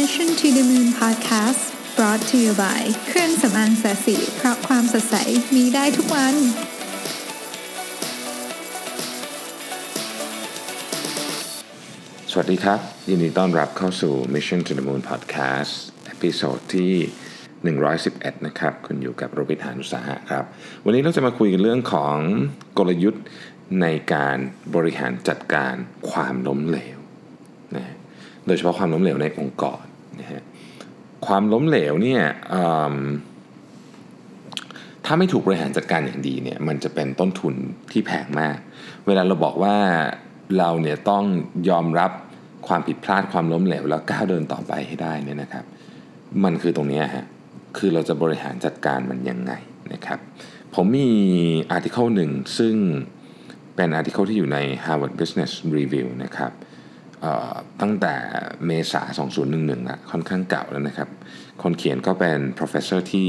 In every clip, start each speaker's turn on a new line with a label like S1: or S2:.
S1: Mission to the Moon Podcast brought to you by เครื่องสำอางแสสีเพราะความสดใสมีได้ทุกวัน
S2: สวัสดีครับ ยินดีต้อนรับเข้าสู่ Mission to the Moon Podcast เอพิโซดที่ 111 นะครับ คุณอยู่กับโรบิทานุสาหะครับ วันนี้เราจะมาคุยกันเรื่องของกลยุทธ์ในการบริหารจัดการความล้มเหลวนะโดยเฉพาะความล้มเหลวในองค์กร นะฮะความล้มเหลวเนี่ยถ้าไม่ถูกบริหารจัดการอย่างดีเนี่ยมันจะเป็นต้นทุนที่แพงมาก เวลาเราบอกว่าเราเนี่ยต้องยอมรับความผิดพลาดความล้มเหลวแล้วก้าวเดินต่อไปให้ได้เนี่ยนะครับ มันคือตรงนี้ฮะคือเราจะบริหารจัดการมันยังไงนะครับ ผมมีarticle หนึ่งซึ่งเป็น article ที่อยู่ใน Harvard Business Review นะครับเตั้งแต่เมษา 2011ละค่อนข้างเก่าแล้วนะครับ คนเขียนก็เป็น professor ที่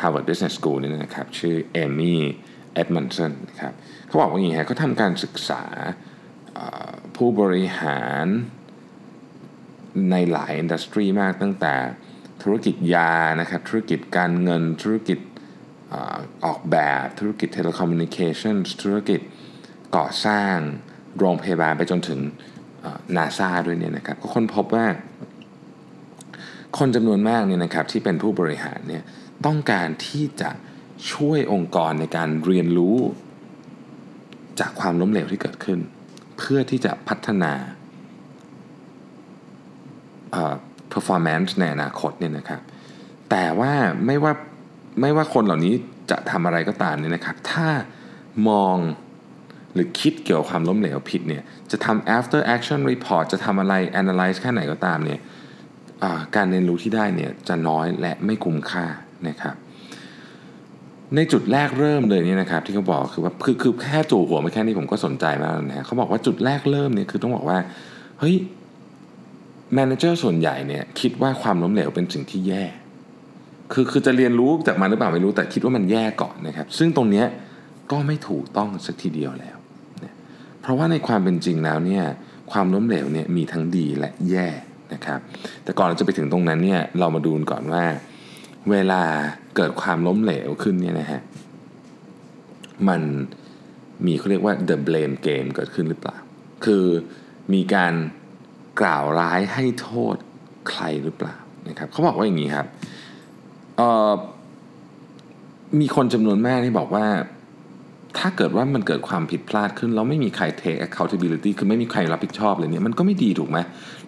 S2: Harvard Business School นี่นะครับ ชื่อ Amy Edmondson นะครับเขาบอกว่าอย่างนี้ฮะเขาทำการศึกษาผู้บริหารในหลาย industry มากตั้งแต่ธุรกิจยานะครับ ธุรกิจการเงินธุรกิจออออกแบบธุรกิจเทเลคอมมิวนิเคชันธุรกิจก่อสร้างโรงพยาบาลไปจนถึง นาซาด้วยเนี่ยนะครับก็ค้นพบว่าคนจำนวนมากเนี่ยนะครับที่เป็นผู้บริหารเนี่ยต้องการที่จะช่วยองค์กรในการเรียนรู้จากความล้มเหลวที่เกิดขึ้น เพื่อที่จะพัฒนา performance ในอนาคตเนี่ยนะครับ แต่ว่าไม่ว่าไม่ว่าคนเหล่านี้จะทำอะไรก็ตามเนี่ยนะครับ ถ้ามอง หรือคิดเกี่ยวกับความล้มเหลวผิดเนี่ยจะทำ after action report จะทำอะไร analyze แค่ไหนก็ตามเนี่ยการเรียนรู้ที่ได้เนี่ยจะน้อยและไม่คุ้มค่านะครับในจุดแรกเริ่มเลยเนี่ยนะครับที่เขาบอกคือว่าคือคือแค่จู่หัวมาแค่นี้ผมก็สนใจมากแล้วนะฮะเขาบอกว่าจุดแรกเริ่มเนี่ยคือต้องบอกว่าเฮ้ยแมเนเจอร์ส่วนใหญ่เนี่ยคิดว่าความล้มเหลวเป็นสิ่งที่แย่ คือคือจะเรียนรู้จากมันหรือเปล่าไม่รู้แต่คิดว่ามันแย่ก่อนนะครับ ซึ่งตรงเนี้ยก็ไม่ถูกต้องสักทีเดียวแล้ว เพราะว่าในความเป็นจริงแล้วเนี่ยความล้มเหลวเนี่ยมีทั้งดีและแย่นะครับ แต่ก่อนเราจะไปถึงตรงนั้นเนี่ยเรามาดูกันก่อนว่า เวลาเกิดความล้มเหลวขึ้นเนี่ยนะฮะมันมีเขาเรียกว่า the blame game เกิดขึ้นหรือเปล่า คือมีการกล่าวร้ายให้โทษใครหรือเปล่านะครับเขาบอกว่าอย่างนี้ครับมีคนจำนวนมากที่บอกว่า ถ้าเกิดว่ามันเกิดความผิดพลาดขึ้น แล้วไม่มีใคร take accountability คือไม่มีใครรับผิดชอบเลยเนี่ยมันก็ไม่ดีถูกไหม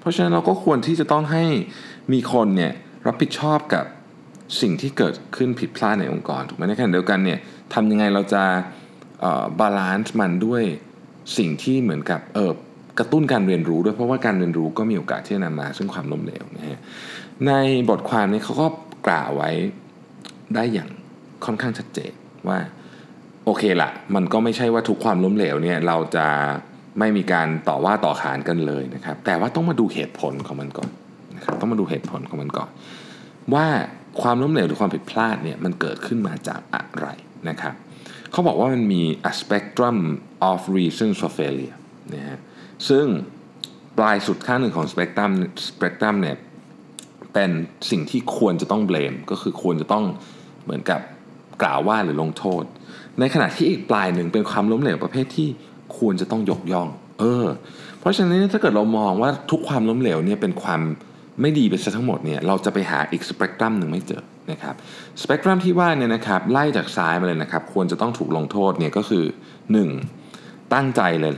S2: เพราะฉะนั้นเราก็ควรที่จะต้องให้มีคนเนี่ยรับผิดชอบกับสิ่งที่เกิดขึ้นผิดพลาดในองค์กรถูกไหมในขณะเดียวกันเนี่ยทำยังไงเราจะบาลานซ์มันด้วยสิ่งที่เหมือนกับเออกระตุ้นการเรียนรู้ด้วยเพราะว่าการเรียนรู้ก็มีโอกาสที่จะนำมาซึ่งความล้มเหลวนะฮะในบทความนี้เขาก็กล่าวไว้ได้อย่างค่อนข้างชัดเจนว่า โอเคละมันก็ไม่ใช่ว่าทุกความล้มเหลวเนี่ยเราจะไม่มีการต่อว่าต่อขานกันเลยนะครับ แต่ว่าต้องมาดูเหตุผลของมันก่อนนะครับต้องมาดูเหตุผลของมันก่อน ว่าความล้มเหลวหรือความผิดพลาดเนี่ยมันเกิดขึ้นมาจากอะไรนะครับเขาบอกว่ามันมี a spectrum of reasons for failure นะฮะซึ่งปลายสุดข้างหนึ่งของ spectrum spectrum เนี่ยเป็นสิ่งที่ควรจะต้อง blame ก็คือควรจะต้องเหมือนกับกล่าวว่าหรือลงโทษ ในขณะที่อีกปลายหนึ่งเป็นความล้มเหลวประเภทที่ควรจะต้องยกย่อง เออ เพราะฉะนั้นถ้าเกิดเรามองว่าทุกความล้มเหลวเนี่ยเป็นความไม่ดีไปซะทั้งหมดเนี่ยเราจะไปหาอีกสเปกตรัมหนึ่งไม่เจอนะครับสเปกตรัมที่ว่าเนี่ยนะครับไล่จากซ้ายมาเลยนะครับ ควรจะต้องถูกลงโทษเนี่ยก็คือ 1. ตั้งใจเลย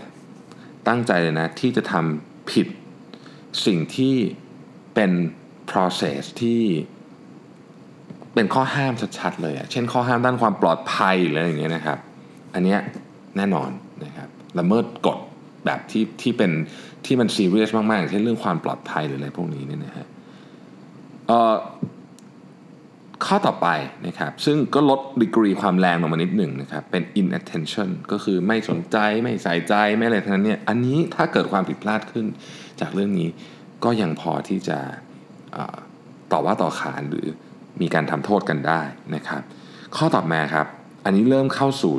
S2: ตั้งใจเลยนะ ที่จะทำผิดสิ่งที่เป็น process ที่ เป็นข้อห้ามชัดๆเลยอะเช่นข้อห้ามด้านความปลอดภัยหรืออะไรอย่างเงี้ยนะครับ อันเนี้ยแน่นอนนะครับละเมิดกฎแบบที่ที่เป็นที่มันซีเรียสมากๆอย่างเช่นเรื่องความปลอดภัยหรืออะไรพวกนี้เนี่ยนะฮะเอ่อข้อต่อไปนะครับ ซึ่งก็ลดดีกรีความแรงลงมานิดหนึ่งนะครับ เป็น inattention ก็คือไม่สนใจไม่ใส่ใจไม่อะไรทั้งนั้นเนี่ยอันนี้ถ้าเกิดความผิดพลาดขึ้นจากเรื่องนี้ก็ยังพอที่จะต่อว่าต่อขานหรือ มีการทำโทษกันได้นะครับ ข้อต่อมาครับ อันนี้เริ่มเข้าสู่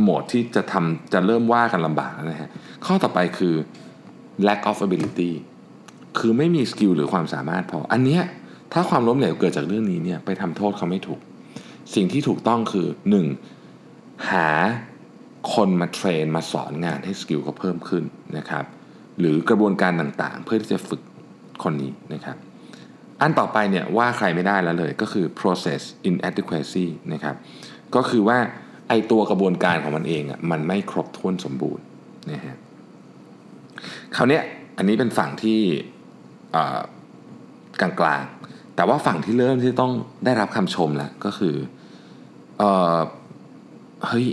S2: โหมดที่จะทำจะเริ่มว่ากันลำบากแล้วนะฮะข้อต่อไปคือ lack of ability คือไม่มี skill หรือความสามารถพอ อันเนี้ยถ้าความล้มเหลวเกิดจากเรื่องนี้เนี่ยไปทำโทษเขาไม่ถูก สิ่งที่ถูกต้องคือ 1. หาคนมา train มาสอนงานให้ skill เขาเพิ่มขึ้นนะครับ หรือกระบวนการต่างๆ เพื่อที่จะฝึกคนนี้นะครับ อันต่อไปเนี่ยว่าใครไม่ได้แล้วเลยก็คือ process inadequacy นะครับก็คือว่าไอตัวกระบวนการของมันเองอะมันไม่ครบถ้วนสมบูรณ์นะฮะคราวเนี้ยอันนี้เป็นฝั่งที่กลางๆ แต่ว่าฝั่งที่เริ่มที่ต้องได้รับคำชมแล้วก็คือเออเฮ้ย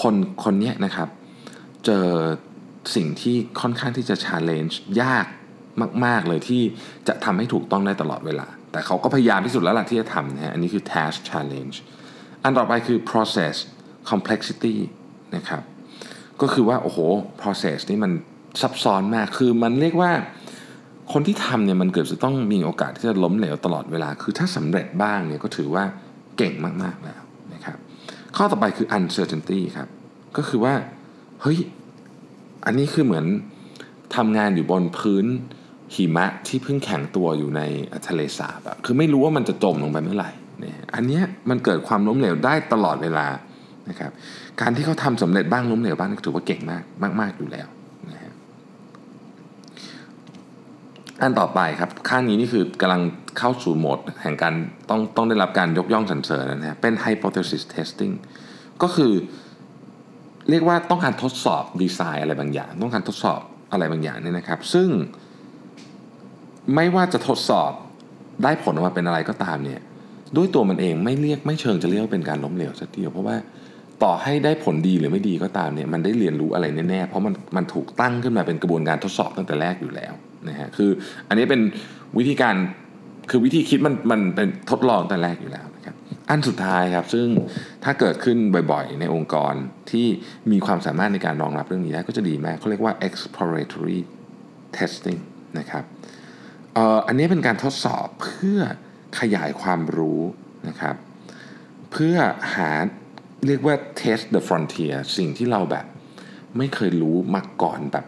S2: คนคนเนี้ยนะครับ เจอสิ่งที่ค่อนข้างที่จะ challenge ยาก มาก ๆ เลยที่จะทำให้ถูกต้องได้ตลอดเวลา แต่เขาก็พยายามที่สุดแล้วล่ะที่จะทำนะฮะอันนี้คือ task challenge อันต่อไปคือ process complexity นะครับก็คือว่า โอ้โห process นี่มันซับซ้อนมาก คือมันเรียกว่าคนที่ทำเนี่ยมันเกิดจะต้องมีโอกาสที่จะล้มเหลวตลอดเวลา คือถ้าสำเร็จบ้างเนี่ยก็ถือว่าเก่งมาก ๆ แล้วนะครับ ข้อต่อไปคือ uncertainty ครับ ก็คือว่า เฮ้ย อันนี้คือเหมือนทำงานอยู่บนพื้น หิมะที่เพิ่งแข็งตัวอยู่ในทะเลสาบคือไม่รู้ว่ามันจะจมลงไปเมื่อไหร่เนี่ยอันนี้มันเกิดความล้มเหลวได้ตลอดเวลานะครับการที่เขาทำสำเร็จบ้างล้มเหลวบ้างถือว่าเก่งมากมากๆอยู่แล้วนะฮะอันต่อไปครับข้างนี้นี่คือกำลังเข้าสู่โหมดแห่งการต้องต้องได้รับการยกย่องสรรเสริญนะฮะเป็น hypothesis testing ก็คือเรียกว่าต้องการทดสอบดีไซน์อะไรบางอย่าง ต้องการทดสอบอะไรบางอย่างเนี่ยนะครับ ซึ่ง ไม่ว่าจะทดสอบได้ผลออกมาเป็นอะไรก็ตามเนี่ยด้วยตัวมันเองไม่เรียกไม่เชิงจะเรียกว่าเป็นการล้มเหลวสักทีเดียวเพราะว่าต่อให้ได้ผลดีหรือไม่ดีก็ตามเนี่ยมันได้เรียนรู้อะไรแน่ๆเพราะมันมันถูกตั้งขึ้นมาเป็นกระบวนการทดสอบตั้งแต่แรกอยู่แล้วนะฮะคืออันนี้เป็นวิธีการคือวิธีคิดมันมันเป็นทดลองตั้งแต่แรกอยู่แล้วนะครับอันสุดท้ายครับซึ่งถ้าเกิดขึ้นบ่อยๆ ในองค์กรที่มีความสามารถในการรองรับเรื่องนี้ได้ก็จะดีมากเขาเรียกว่า exploratory testing นะครับ อันนี้เป็นการทดสอบเพื่อขยายความรู้นะครับ เพื่อหาเรียกว่า test the frontier สิ่งที่เราแบบไม่เคยรู้มาก่อนแบบ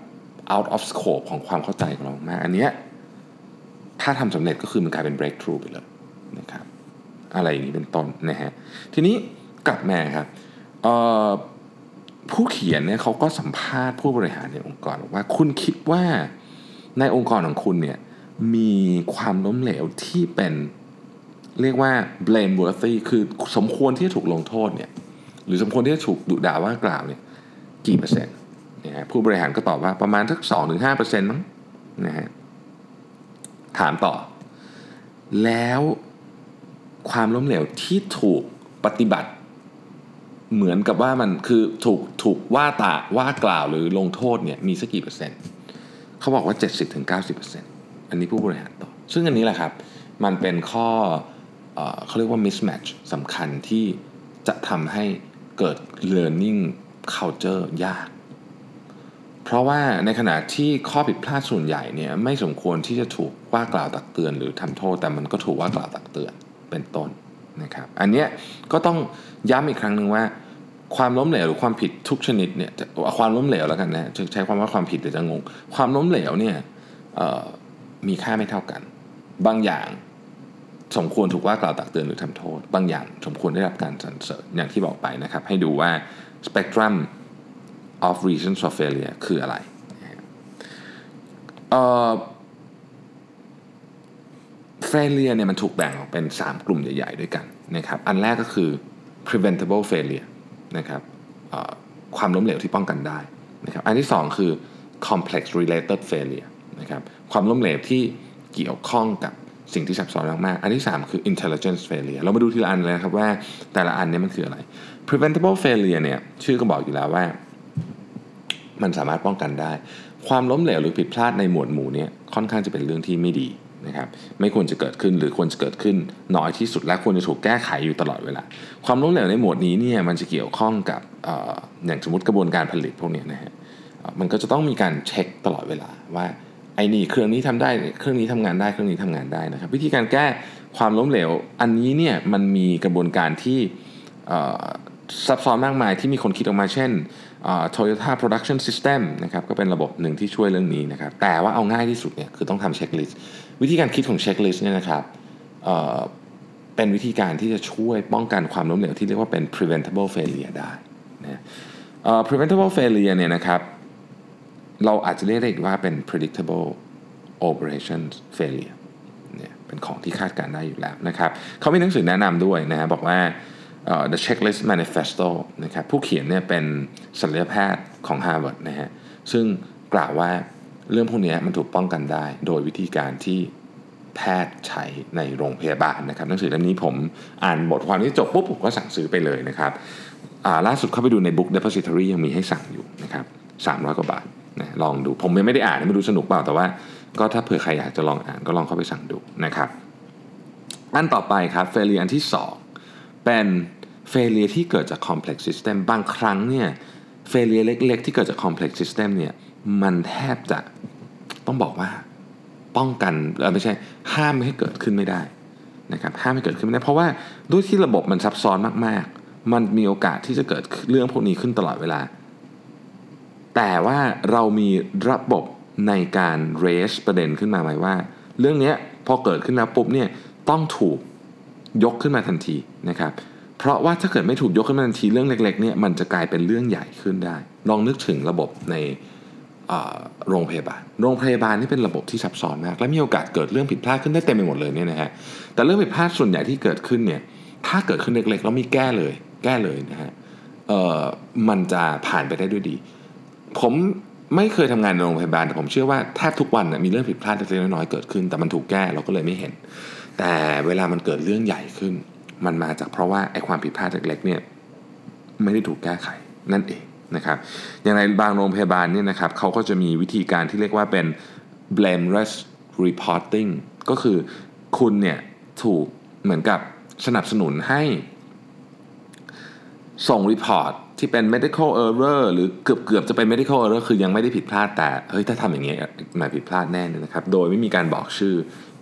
S2: out of scope ของความเข้าใจของเรามาก อันเนี้ยถ้าทำสำเร็จก็คือมันกลายเป็น breakthrough ไปเลยนะครับ อะไรอย่างนี้เป็นต้นนะฮะ ทีนี้กลับมาครับผู้เขียนเนี่ยเขาก็สัมภาษณ์ผู้บริหารในองค์กรบอกว่า คุณคิดว่าในองค์กรของคุณเนี่ย มีความล้มเหลวที่เป็นเรียกว่า blame worthy คือสมควรที่จะถูกลงโทษเนี่ยหรือสมควรที่จะถูกดุด่าว่ากล่าวเนี่ยกี่เปอร์เซ็นต์นะฮะผู้บริหารก็ตอบว่าประมาณสักสองถึงห้าเปอร์เซ็นต์มั้งนะฮะถามต่อ แล้วความล้มเหลวที่ถูกปฏิบัติ เหมือนกับว่ามันคือถูกถูกว่าตาว่ากล่าวหรือลงโทษเนี่ยมีสักกี่เปอร์เซ็นต์เขาบอกว่า 70-90%อันันนี้ผู้บริหารตอบซึ่งอันนี้แหละครับ มันเป็นข้อเขาเรียกว่า mismatch สำคัญที่จะทำให้เกิด learning culture ยาก เพราะว่าในขณะที่ข้อผิดพลาดส่วนใหญ่เนี่ยไม่สมควรที่จะถูกว่ากล่าวตักเตือน หรือทำโทษ แต่มันก็ถูกว่ากล่าวตักเตือนเป็นต้นนะครับ อันนี้ก็ต้องย้ำอีกครั้งหนึ่งว่าความล้มเหลวหรือความผิดทุกชนิดเนี่ยความล้มเหลวแล้วกันนะใช้ความว่าความผิดเดี๋ยวจะงง ความล้มเหลวเนี่ย มีค่าไม่เท่ากัน บางอย่างสมควรถูกว่ากล่าวตักเตือนหรือทำโทษ บางอย่างสมควรได้รับการสรรเสริญอย่างที่บอกไปนะครับ ให้ดูว่า spectrum of reasons for failure คืออะไรเอ่อ failure เนี่ยมันถูกแบ่งออกเป็น 3 กลุ่มใหญ่ ๆ ด้วยกันนะครับ อันแรกก็คือ preventable failure นะครับความล้มเหลวที่ป้องกันได้นะครับ อันที่ 2 คือ complex related failure นะครับความล้มเหลวที่เกี่ยวข้องกับสิ่งที่ซับซ้อนมากๆอันที่ 3 คือ intelligence failure เรามาดูทีละอันเลยครับว่าแต่ละอันนี้มันคืออะไร preventable failure เนี่ยชื่อก็บอกอยู่แล้วว่า มันสามารถป้องกันได้ ความล้มเหลวหรือผิดพลาดในหมวดหมู่นี้ค่อนข้างจะเป็นเรื่องที่ไม่ดีนะครับไม่ควรจะเกิดขึ้นหรือควรจะเกิดขึ้นน้อยที่สุดและควรจะถูกแก้ไขอยู่ตลอดเวลา ความล้มเหลวในหมวดนี้เนี่ยมันจะเกี่ยวข้องกับออย่างสมมติกระบวนการผลิตพวกนี้นะฮะมันก็จะต้องมีการเช็คตลอดเวลาว่า ไอ้นี่เครื่องนี้ทำได้เครื่องนี้ทำงานได้เครื่องนี้ทำงานได้นะครับ วิธีการแก้ความล้มเหลว อันนี้เนี่ยมันมีกระบวนการที่ซับซ้อนมากมายที่มีคนคิดออกมาเช่นโตโยต้า production system นะครับก็เป็นระบบหนึ่งที่ช่วยเรื่องนี้นะครับ แต่ว่าเอาง่ายที่สุดเนี่ยคือต้องทำเช็คลิสต์วิธีการคิดของเช็คลิสต์เนี่ยนะครับเเป็นวิธีการที่จะช่วยป้องกันความล้มเหลวที่เรียกว่าเป็น preventable failure ได้นะ preventable failure เนี่ยนะครับ เราอาจจะเรียกได้อีกว่าเป็น predictable operations failure เนี่ยเป็นของที่คาดการได้อยู่แล้วนะครับเขามีหนังสือแนะนำด้วยนะฮะบอกว่า The Checklist Manifesto นะครับผู้เขียนเนี่ยเป็นศัลยแพทย์ของ Harvard นะฮะซึ่งกล่าวว่าเรื่องพวกนี้มันถูกป้องกันได้ โดยวิธีการที่แพทย์ใช้ในโรงพยาบาลนะครับหนังสือเล่มนี้ผมอ่านบทความนี้จบปุ๊บผมก็สั่งซื้อไปเลยนะครับล่าสุดเข้าไปดูใน Book Depository ยังมีให้สั่งอยู่นะครับ300 กว่าบาท นะลองดูผมยังไม่ได้อ่านไม่รู้สนุกเปล่าแต่ว่า ก็ถ้าเผื่อใครอยากจะลองอ่านก็ลองเข้าไปสั่งดูนะครับ อันต่อไปครับเฟลีอันที่ 2 เป็นเฟลียที่เกิดจาก complex system บางครั้งเนี่ยเฟลียเล็กๆ ที่เกิดจาก complex system เนี่ยมันแทบจะต้องบอกว่าป้องกันเออไม่ใช่ห้ามไม่ให้เกิดขึ้นไม่ได้นะครับห้ามไม่เกิดขึ้นไม่ได้เพราะว่าด้วยที่ระบบมันซับซ้อนมากๆ มันมีโอกาสที่จะเกิดเรื่องพวกนี้ขึ้นตลอดเวลา แต่ว่าเรามีระบบในการ raise ประเด็นขึ้นมาไหมว่า เรื่องนี้พอเกิดขึ้นแล้วปุ๊บเนี่ยต้องถูกยกขึ้นมาทันทีนะครับเพราะว่าถ้าเกิดไม่ถูกยกขึ้นมาทันทีเรื่องเล็กๆเนี่ยมันจะกลายเป็นเรื่องใหญ่ขึ้นได้ ลองนึกถึงระบบในโรงพยาบาล โรงพยาบาลนี่เป็นระบบที่ซับซ้อนมาก และมีโอกาสเกิดเรื่องผิดพลาดขึ้นได้เต็มไปหมดเลยเนี่ยนะฮะแต่เรื่องผิดพลาดส่วนใหญ่ที่เกิดขึ้นเนี่ยถ้าเกิดขึ้นเล็กๆแล้วมีแก้เลย แก้เลยนะฮะเออมันจะผ่านไปได้ด้วยดี ผมไม่เคยทำงานในโรงพยาบาลแต่ผมเชื่อว่าแทบทุกวันมีเรื่องผิดพลาดเล็กๆน้อยๆเกิดขึ้น แต่มันถูกแก้เราก็เลยไม่เห็น แต่เวลามันเกิดเรื่องใหญ่ขึ้น มันมาจากเพราะว่าไอ้ความผิดพลาดเล็กๆเนี่ยไม่ได้ถูกแก้ไขนั่นเองนะครับอย่างในบางโรงพยาบาลเนี่ยนะครับเขาก็จะมีวิธีการที่เรียกว่าเป็น blameless reporting ก็คือคุณเนี่ยถูกเหมือนกับสนับสนุนให้ส่ง report ที่เป็น medical error หรือเกือบเกือบจะเป็น medical error คือยังไม่ได้ผิดพลาดแต่เฮ้ยถ้าทำอย่างเงี้ยมันผิดพลาดแน่นะครับ โดยไม่มีการบอกชื่อ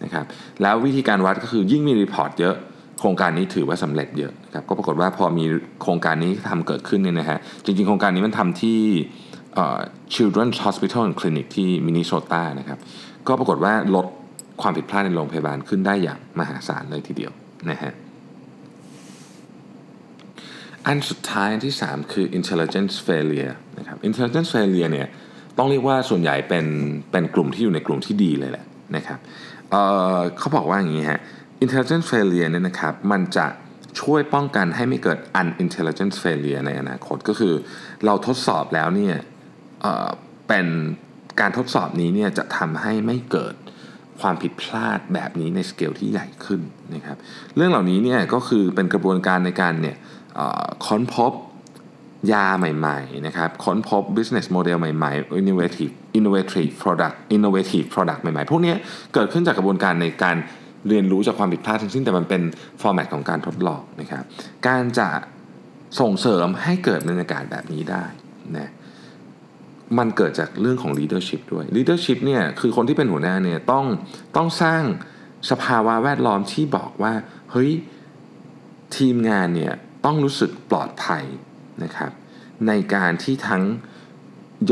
S2: นะครับ แล้ววิธีการวัดก็คือยิ่งมี report เยอะโครงการนี้ถือว่าสำเร็จเยอะนะครับก็ปรากฏว่าพอมีโครงการนี้ทำเกิดขึ้นเนี่ยนะฮะจริงๆ โครงการนี้มันทำที่ Children's Hospital and Clinic ที่มินนิโซตานะครับก็ปรากฏว่าลดความผิดพลาดในโรงพยาบาลขึ้นได้อย่างมหาศาลเลยทีเดียวนะฮะ อันสุดท้ายที่ 3 คือ intelligence failure นะครับ intelligence failure เนี่ยต้องเรียกว่าส่วนใหญ่เป็นเป็นกลุ่มที่อยู่ในกลุ่มที่ดีเลยแหละนะครับเเขาบอกว่าอย่างนี้ฮะ intelligence failure เนี่ยนะครับมันจะช่วยป้องกันให้ไม่เกิด unintelligence failure ในอนาคตก็คือเราทดสอบแล้วเนี่ยเป็นการทดสอบนี้เนี่ยจะทำให้ไม่เกิดความผิดพลาดแบบนี้ในสเกลที่ใหญ่ขึ้นนะครับ เรื่องเหล่านี้เนี่ยก็คือเป็นกระบวนการในการเนี่ย ค้นพบยาใหม่ๆนะครับค้นพบ business model ใหม่ๆ innovative innovative product innovative product ใหม่ๆ พวกนี้เกิดขึ้นจากกระบวนการในการเรียนรู้จากความผิดพลาดทั้งสิ้นแต่มันเป็น format ของการทดลองนะครับ การจะส่งเสริมให้เกิดบรรยากาศแบบนี้ได้นะมันเกิดจากเรื่องของ leadership ด้วย leadership เนี่ยคือคนที่เป็นหัวหน้าเนี่ยต้องต้องสร้างสภาวะแวดล้อมที่บอกว่าเฮ้ยทีมงานเนี่ย ต้องรู้สึกปลอดภัยนะครับในการที่ทั้ง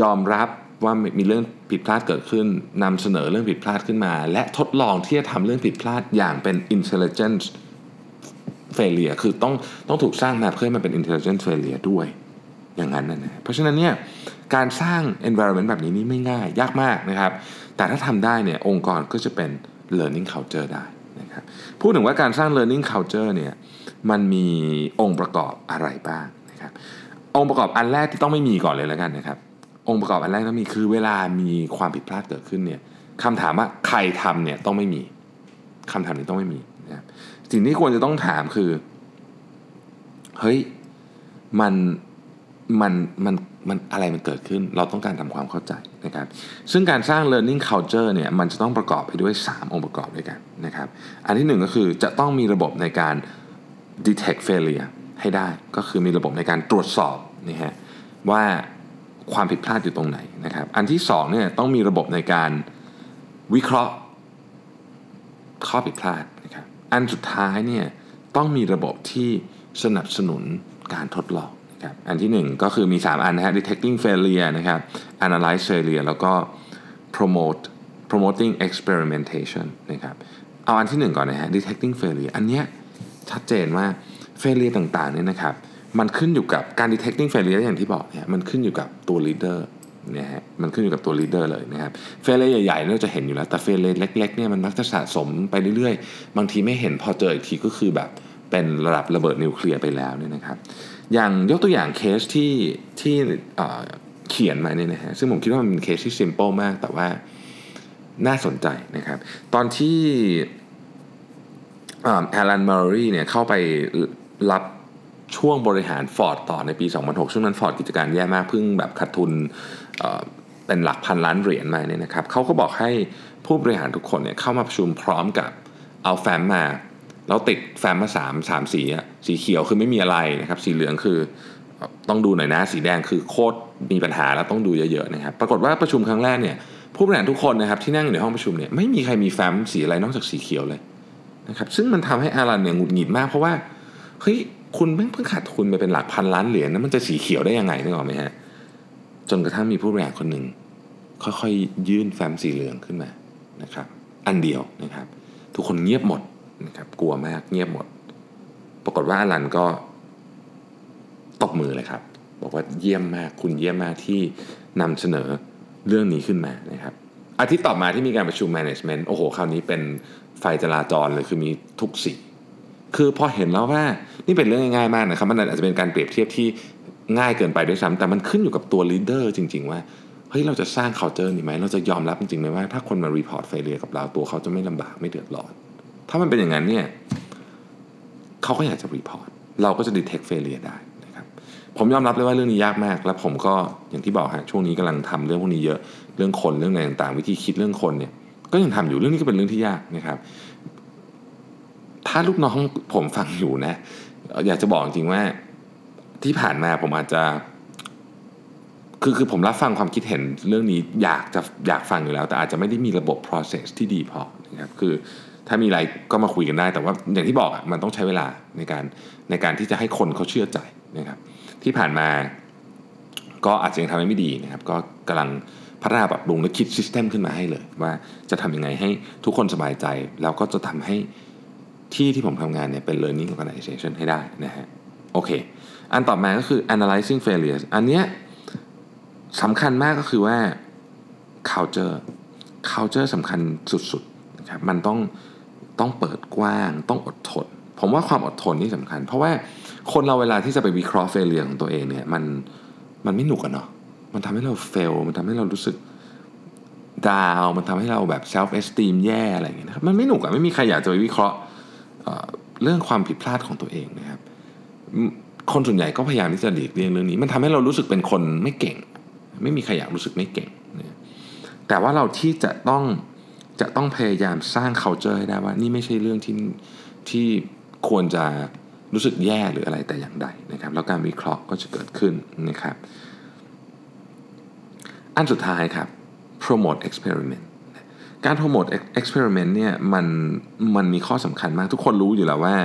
S2: ยอมรับว่ามีเรื่องผิดพลาดเกิดขึ้นนำเสนอเรื่องผิดพลาดขึ้นมา และทดลองที่จะทำเรื่องผิดพลาดอย่างเป็น intelligence failure คือต้องต้องถูกสร้างมาเพื่อมันเป็น intelligence failure ด้วยอย่างนั้นนะเพราะฉะนั้นเนี่ยการสร้าง environment แบบนี้นี่ไม่ง่ายยากมากนะครับ แต่ถ้าทำได้เนี่ยองค์กรก็จะเป็น learning culture ได้ นะครับพูดถึงว่าการสร้าง learning culture เนี่ยมันมีองค์ประกอบอะไรบ้างนะครับองค์ประกอบอันแรกที่ต้องไม่มีก่อนเลยแล้วกันนะครับ องค์ประกอบอันแรกต้องมีคือเวลามีความผิดพลาดเกิดขึ้นเนี่ยคำถามว่าใครทำเนี่ยต้องไม่มีคำถามนี้ต้องไม่มีนะครับสิ่งที่ควรจะต้องถามคือเฮ้ยมัน มันมันมันอะไรมันเกิดขึ้น เราต้องการทำความเข้าใจนะครับ ซึ่งการสร้าง learning culture เนี่ยมันจะต้องประกอบไปด้วย 3 องค์ประกอบด้วยกันนะครับ อันที่ 1 ก็คือจะต้องมีระบบในการ detect failure ให้ได้ ก็คือมีระบบในการตรวจสอบนี่ฮะว่าความผิดพลาดอยู่ตรงไหนนะครับ อันที่สองเนี่ยต้องมีระบบในการวิเคราะห์ข้อผิดพลาดนะครับ อันสุดท้ายเนี่ยต้องมีระบบที่สนับสนุนการทดลอง ครับอันที่ 1 ก็คือมี 3 อันนะฮะ detecting failure นะครับ analyze failure แล้วก็ promote promoting experimentation นะครับ เอาอันที่ 1 ก่อนนะฮะ detecting failure อันเนี้ยชัดเจนว่า failure ต่างๆเนี่ยนะครับ มันขึ้นอยู่กับการ detecting failure อย่างที่บอกเนี่ยมันขึ้นอยู่กับตัว leader เนี่ยฮะมันขึ้นอยู่กับตัว leader เลยนะครับ failure ใหญ่ๆเราจะเห็นอยู่แล้ว แต่ failure เล็กๆเนี่ยมันมักจะสะสมไปเรื่อยๆ บางทีไม่เห็นพอเจออีกทีก็คือแบบเป็นระดับระเบิดนิวเคลียร์ไปแล้วเนี่ยนะครับ อย่างยกตัวอย่างเคสที่ที่เขียนมาเนี่ยนะฮะซึ่งผมคิดว่ามันเป็นเคสที่ simple มาก แต่ว่าน่าสนใจนะครับ ตอนที่ Alan Mulally เนี่ยเข้าไปรับช่วงบริหารฟอร์ดต่อในปี 2006 ช่วงนั้นฟอร์ดกิจการแย่มากเพิ่งแบบขาดทุนเป็นหลักพันล้านเหรียญมาเนี่ยนะครับเขาก็บอกให้ผู้บริหารทุกคนเนี่ยเข้ามาประชุมพร้อมกับเอาแฟ้มมา แล้วติดแฟ้มมา3 3สีสีเขียวคือไม่มีอะไรนะครับสีเหลืองคือต้องดูหน่อยนะสีแดงคือโคตรมีปัญหาแล้วต้องดูเยอะๆนะครับปรากฏว่าประชุมครั้งแรกเนี่ยผู้บริหารทุกคนนะครับที่นั่งอยู่ในห้องประชุมเนี่ยไม่มีใครมีแฟ้มสีอะไรนอกจากสีเขียวเลยนะครับซึ่งมันทำให้อารันเนี่ยหงุดหงิดมากเพราะว่าเฮ้ยคุณเพิ่งขาดทุนไปเป็นหลักพันล้านเหรียญนะมันจะสีเขียวได้ยังไงนึกออกไหมฮะจนกระทั่งมีผู้บริหารคนหนึ่งค่อยๆยื่นแฟ้มสีเหลืองขึ้นมานะครับ อันเดียวนะครับ ทุกคนเงียบหมด นะครับกลัวมากเงียบหมด ปรากฏว่าอลันก็ตบมือเลยครับ บอกว่าเยี่ยมมากคุณเยี่ยมมากที่นำเสนอเรื่องนี้ขึ้นมานะครับอาทิตย์ต่อมาที่มีการประชุม management โอ้โห คราวนี้เป็นไฟจราจรเลยคือมีทุกสีคือพอเห็นแล้วว่านี่เป็นเรื่องง่ายๆมากนะครับ มันอาจจะเป็นการเปรียบเทียบที่ง่ายเกินไปด้วยซ้ำแต่มันขึ้นอยู่กับตัวลีดเดอร์จริง ๆ ว่าเฮ้ยเราจะสร้าง culture นี้ไหมเราจะยอมรับจริงๆไหมว่าถ้าคนมา report failure กับเราตัวเขาจะไม่ลำบากไม่เดือดร้อน ถ้ามันเป็นอย่างนั้นเนี่ยเขาก็อยากจะ report เราก็จะ detect failure ได้นะครับผมยอมรับเลยว่าเรื่องนี้ยากมาก แล้วผมก็อย่างที่บอกฮะช่วงนี้กำลังทำเรื่องพวกนี้เยอะเรื่องคนเรื่องอะไรต่างๆ วิธีคิดเรื่องคนเนี่ยก็ยังทำอยู่เรื่องนี้ก็เป็นเรื่องที่ยากนะครับ ถ้าลูกน้องผมฟังอยู่นะ อยากจะบอกจริงว่าที่ผ่านมาผมอาจจะคือคือผมรับฟังความคิดเห็นเรื่องนี้อยากจะอยากฟังอยู่แล้ว แต่อาจจะไม่ได้มีระบบ process ที่ดีพอนะครับคือ ถ้ามีอะไรก็มาคุยกันได้ แต่ว่าอย่างที่บอกมันต้องใช้เวลาในการในการที่จะให้คนเขาเชื่อใจนะครับ ที่ผ่านมาก็อาจจะยังทำได้ไม่ดีนะครับ ก็กำลังพัฒนาปรับปรุงและคิดซิสเต็มขึ้นมาให้เลย ว่าจะทำยังไงให้ทุกคนสบายใจ แล้วก็จะทำให้ที่ที่ผมทำงานเนี่ยเป็น learning organization ให้ได้นะฮะโอเค อันต่อมาก็คือ analyzing failures อันเนี้ยสำคัญมากก็คือว่า culture culture สำคัญสุดๆนะครับมันต้อง ต้องเปิดกว้าง ต้องอดทน ผมว่าความอดทนนี่สำคัญ เพราะว่าคนเราเวลาที่จะไปวิเคราะห์ failure ของตัวเองเนี่ยมันมันไม่หนุกอะเนาะมันทำให้เรา fail มันทำให้เรารู้สึกดาวมันทำให้เราแบบ self esteem แย่อะไรอย่างเงี้ยนะครับมันไม่หนุกอะไม่มีใครอยากจะไปวิเคราะห์เรื่องความผิดพลาดของตัวเองนะครับคนส่วนใหญ่ก็พยายามที่จะหลีกเลี่ยงเรื่องนี้ มันทำให้เรารู้สึกเป็นคนไม่เก่ง ไม่มีใครอยากรู้สึกไม่เก่งนะแต่ว่าเราที่จะต้อง จะต้องพยายามสร้าง culture ให้ได้ว่า นี่ไม่ใช่เรื่องที่ที่ควรจะรู้สึกแย่หรืออะไรแต่อย่างใดนะครับ แล้วการวิเคราะห์ก็จะเกิดขึ้นนะครับ อันสุดท้ายครับ promote experiment การโปรโมทเอ็กซ์เพร์เมนต์เนี่ยมันมันมีข้อสำคัญมาก ทุกคนรู้อยู่แล้วว่า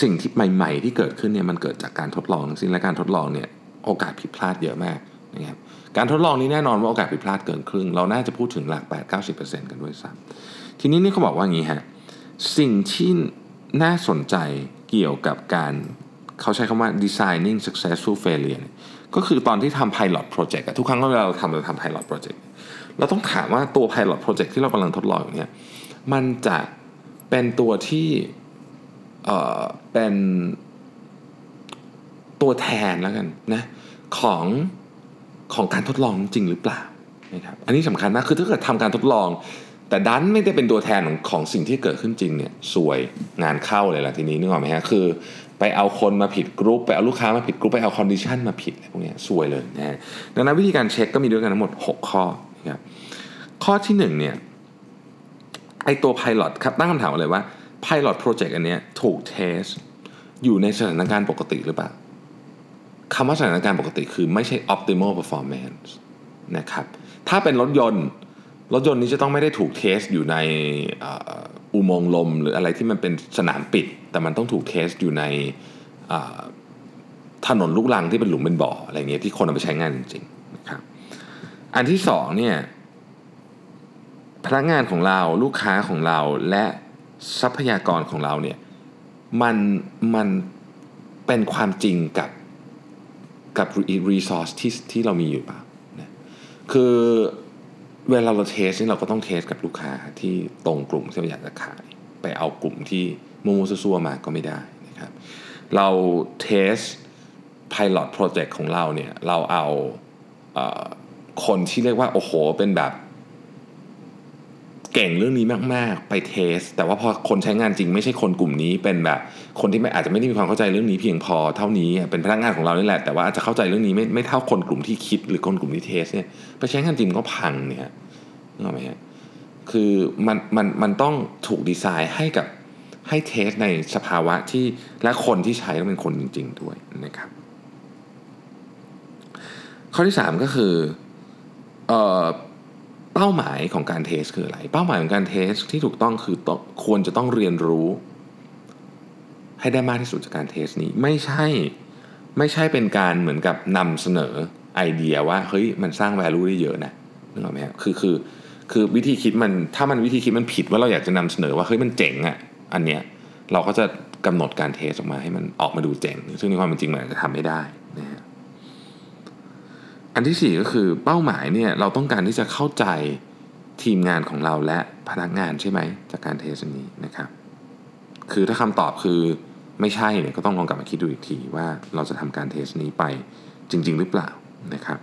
S2: สิ่งที่ใหม่ ๆ ที่เกิดขึ้นเนี่ยมันเกิดจากการทดลองสิ่งและการทดลองเนี่ยโอกาสผิดพลาดเยอะมากนะครับ การทดลองนี้แน่นอนว่าโอกาสผิดพลาดเกินครึ่ง เราน่าจะพูดถึงหลัก 8 90 กันด้วยซ้ำทีนี้นี่เขาบอกว่างี้ฮะสิ่งที่น่าสนใจเกี่ยวกับการเขาใช้คำว่า designing successful failure ก็คือตอนที่ทำ pilot project ทุกครั้งเวลาเราทำเราทำ pilot project เราต้องถามว่าตัว pilot project ที่เรากำลังทดลองอยู่เนี่ยมันจะเป็นตัวที่เอ่อเป็นตัวแทนแล้วกันนะของ ของการทดลองจริงหรือเปล่านะครับอันนี้สำคัญมากคือถ้าเกิดทำการทดลอง แต่ดันไม่ได้เป็นตัวแทนของของสิ่งที่เกิดขึ้นจริงเนี่ยซวยงานเข้าเลยล่ะทีนี้นึกออกไหมฮะคือ ไปเอาคนมาผิดกรุ๊ปไปเอาลูกค้ามาผิดกรุ๊ปไปเอา condition มาผิดอะไรพวกนี้ซวยเลยนะฮะดังนั้นวิธีการเช็คก็มีด้วยกันทั้งหมด 6 ข้อนะครับข้อที่1เนี่ยไอตัว Pilot ครับตั้งคำถามเลยว่า Pilot Project อันเนี้ยถูกเทสอยู่ในสถานการณ์ปกติหรือเปล่า คำว่าสถานการณ์ปกติคือไม่ใช่ optimal performance นะครับ ถ้าเป็นรถยนต์ รถยนต์นี้จะต้องไม่ได้ถูกเทสอยู่ในอุโมงค์ลม หรืออะไรที่มันเป็นสนามปิด แต่มันต้องถูกเทสอยู่ในถนนลูกลังที่เป็นหลุมเป็นบ่ออะไรเงี้ยที่คนเอาไปใช้งานจริงๆนะครับ อันที่สองเนี่ยพนักงานของเราลูกค้าของเราและทรัพยากรของเราเนี่ยมันมันเป็นความจริงกับ กับ resource ที่ที่เรามีอยู่เปล่านะคือเวลาเรา test นี่เราก็ต้อง test กับลูกค้าที่ตรงกลุ่มที่เราอยากจะขาย ไปเอากลุ่มที่มั่วๆซั่วๆมาก็ไม่ได้นะครับ เรา test pilot project ของเราเนี่ยเราเอาเออคนที่เรียกว่า โอ้โห เป็นแบบ เก่งเรื่องนี้มากๆ ไปเทส แต่ว่าพอคนใช้งานจริงไม่ใช่คนกลุ่มนี้เป็นแบบ คนที่ไม่อาจจะไม่ได้มีความเข้าใจเรื่องนี้เพียงพอเท่านี้เป็นพนักงานของเรานี่แหละแต่ว่าอาจจะเข้าใจเรื่องนี้ไม่ไม่เท่าคนกลุ่มที่คิด หรือคนกลุ่มที่เทสเนี่ยไปใช้งานจริงก็พังเนี่ยนึกออกไหมฮะคือมันมันมันต้องถูกดีไซน์ให้กับให้ test ในสภาวะที่และคนที่ใช้ต้องเป็นคนจริง ๆ ด้วยนะครับ ข้อที่ 3 ก็คือเอ่อ เป้าหมายของการ test คืออะไร เป้าหมายของการ test ที่ถูกต้องคือต้องควรจะต้องเรียนรู้ ให้ได้มากที่สุดจากการ test นี้ไม่ใช่ไม่ใช่เป็นการเหมือนกับนำเสนอไอเดียว่าเฮ้ยมันสร้าง value ได้เยอะนะนึกออกไหมครับคือคือคือวิธีคิดมันถ้ามันวิธีคิดมันผิดว่าเราอยากจะนำเสนอว่าเฮ้ยมันเจ๋งอะ่ะอันเนี้ยเราก็จะกำหนดการเทสออกมาให้มันออกมาดูเจ๋ง ซึ่งในความเป็นจริงมันอาจจะทำไม่ได้นะฮะ อันที่สี่ก็คือเป้าหมายเนี่ยเราต้องการที่จะเข้าใจทีมงานของเราและพนักงานใช่ไหมจากการเทสนี้นะครับ คือถ้าคำตอบคือไม่ใช่เนี่ยก็ต้องลองกลับมาคิดดูอีกทีว่าเราจะทำการเทสนี้ไปจริง ๆ หรือเปล่านะครับ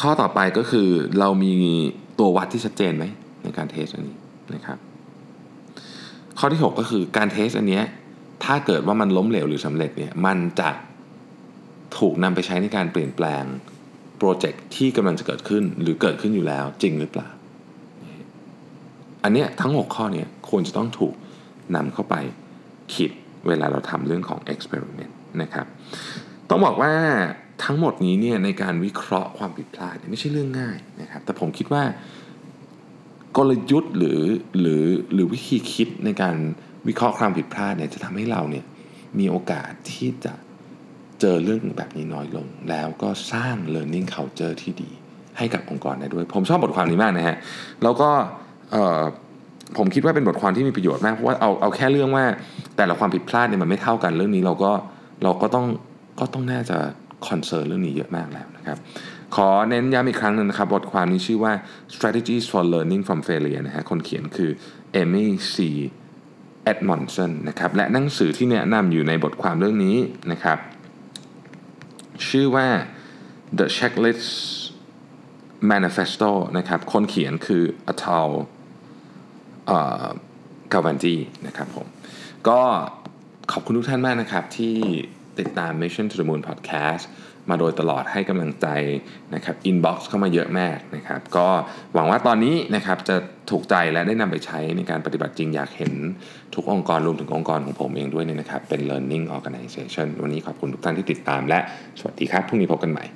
S2: ข้อต่อไปก็คือเรามีตัววัดที่ชัดเจนไหมในการ test อันนี้นะครับ ข้อที่ 6 ก็คือการ test อันนี้ถ้าเกิดว่ามันล้มเหลวหรือสำเร็จเนี่ยมันจะ ถูกนำไปใช้ในการเปลี่ยนแปลงโปรเจกต์ที่กำลังจะเกิดขึ้นหรือเกิดขึ้นอยู่แล้วจริงหรือเปล่า อันเนี้ยทั้ง 6 ข้อเนี่ยควรจะต้องถูกนำเข้าไปคิดเวลาเราทำเรื่องของ experiment นะครับ ต้องบอกว่าทั้งหมดนี้เนี่ยในการวิเคราะห์ความผิดพลาดไม่ใช่เรื่องง่ายนะครับ แต่ผมคิดว่ากลยุทธ์หรือหรือหรือวิธีคิดในการวิเคราะห์ความผิดพลาดเนี่ยจะทำให้เราเนี่ยมีโอกาสที่จะ เจอเรื่องแบบนี้น้อยลง แล้วก็สร้าง learning culture ที่ดีให้กับองค์กรได้ด้วย ผมชอบบทความนี้มากนะฮะ แล้วก็ผมคิดว่าเป็นบทความที่มีประโยชน์มากเพราะว่าเอาเอาแค่เรื่องว่าแต่ละความผิดพลาดเนี่ยมันไม่เท่ากันเรื่องนี้เราก็เราก็ต้องก็ต้องน่าจะคอนเซิร์นเรื่องนี้เยอะมากแล้วนะครับ ขอเน้นย้ำอีกครั้งหนึ่งนะครับ บทความนี้ชื่อว่า strategies for learning from failure นะฮะคนเขียนคือ Amy C. Edmondson นะครับและหนังสือที่แนะนำอยู่ในบทความเรื่องนี้นะครับ ชื่อว่า The Checklist Manifesto นะครับ คนเขียนคือ Atal กาวันจีนะครับผม ก็ขอบคุณทุกท่านมากนะครับที่ติดตาม Mission to the Moon Podcast มาโดยตลอดให้กำลังใจนะครับอินบ็อกซ์เข้ามาเยอะมากนะครับ ก็หวังว่าตอนนี้นะครับจะถูกใจและได้นำไปใช้ในการปฏิบัติจริงอยากเห็นทุกองค์กรรวมถึงองค์กรของผมเองด้วยเนี่ยนะครับ เป็น learning organization วันนี้ขอบคุณทุกท่านที่ติดตามและสวัสดีครับพรุ่งนี้พบกันใหม่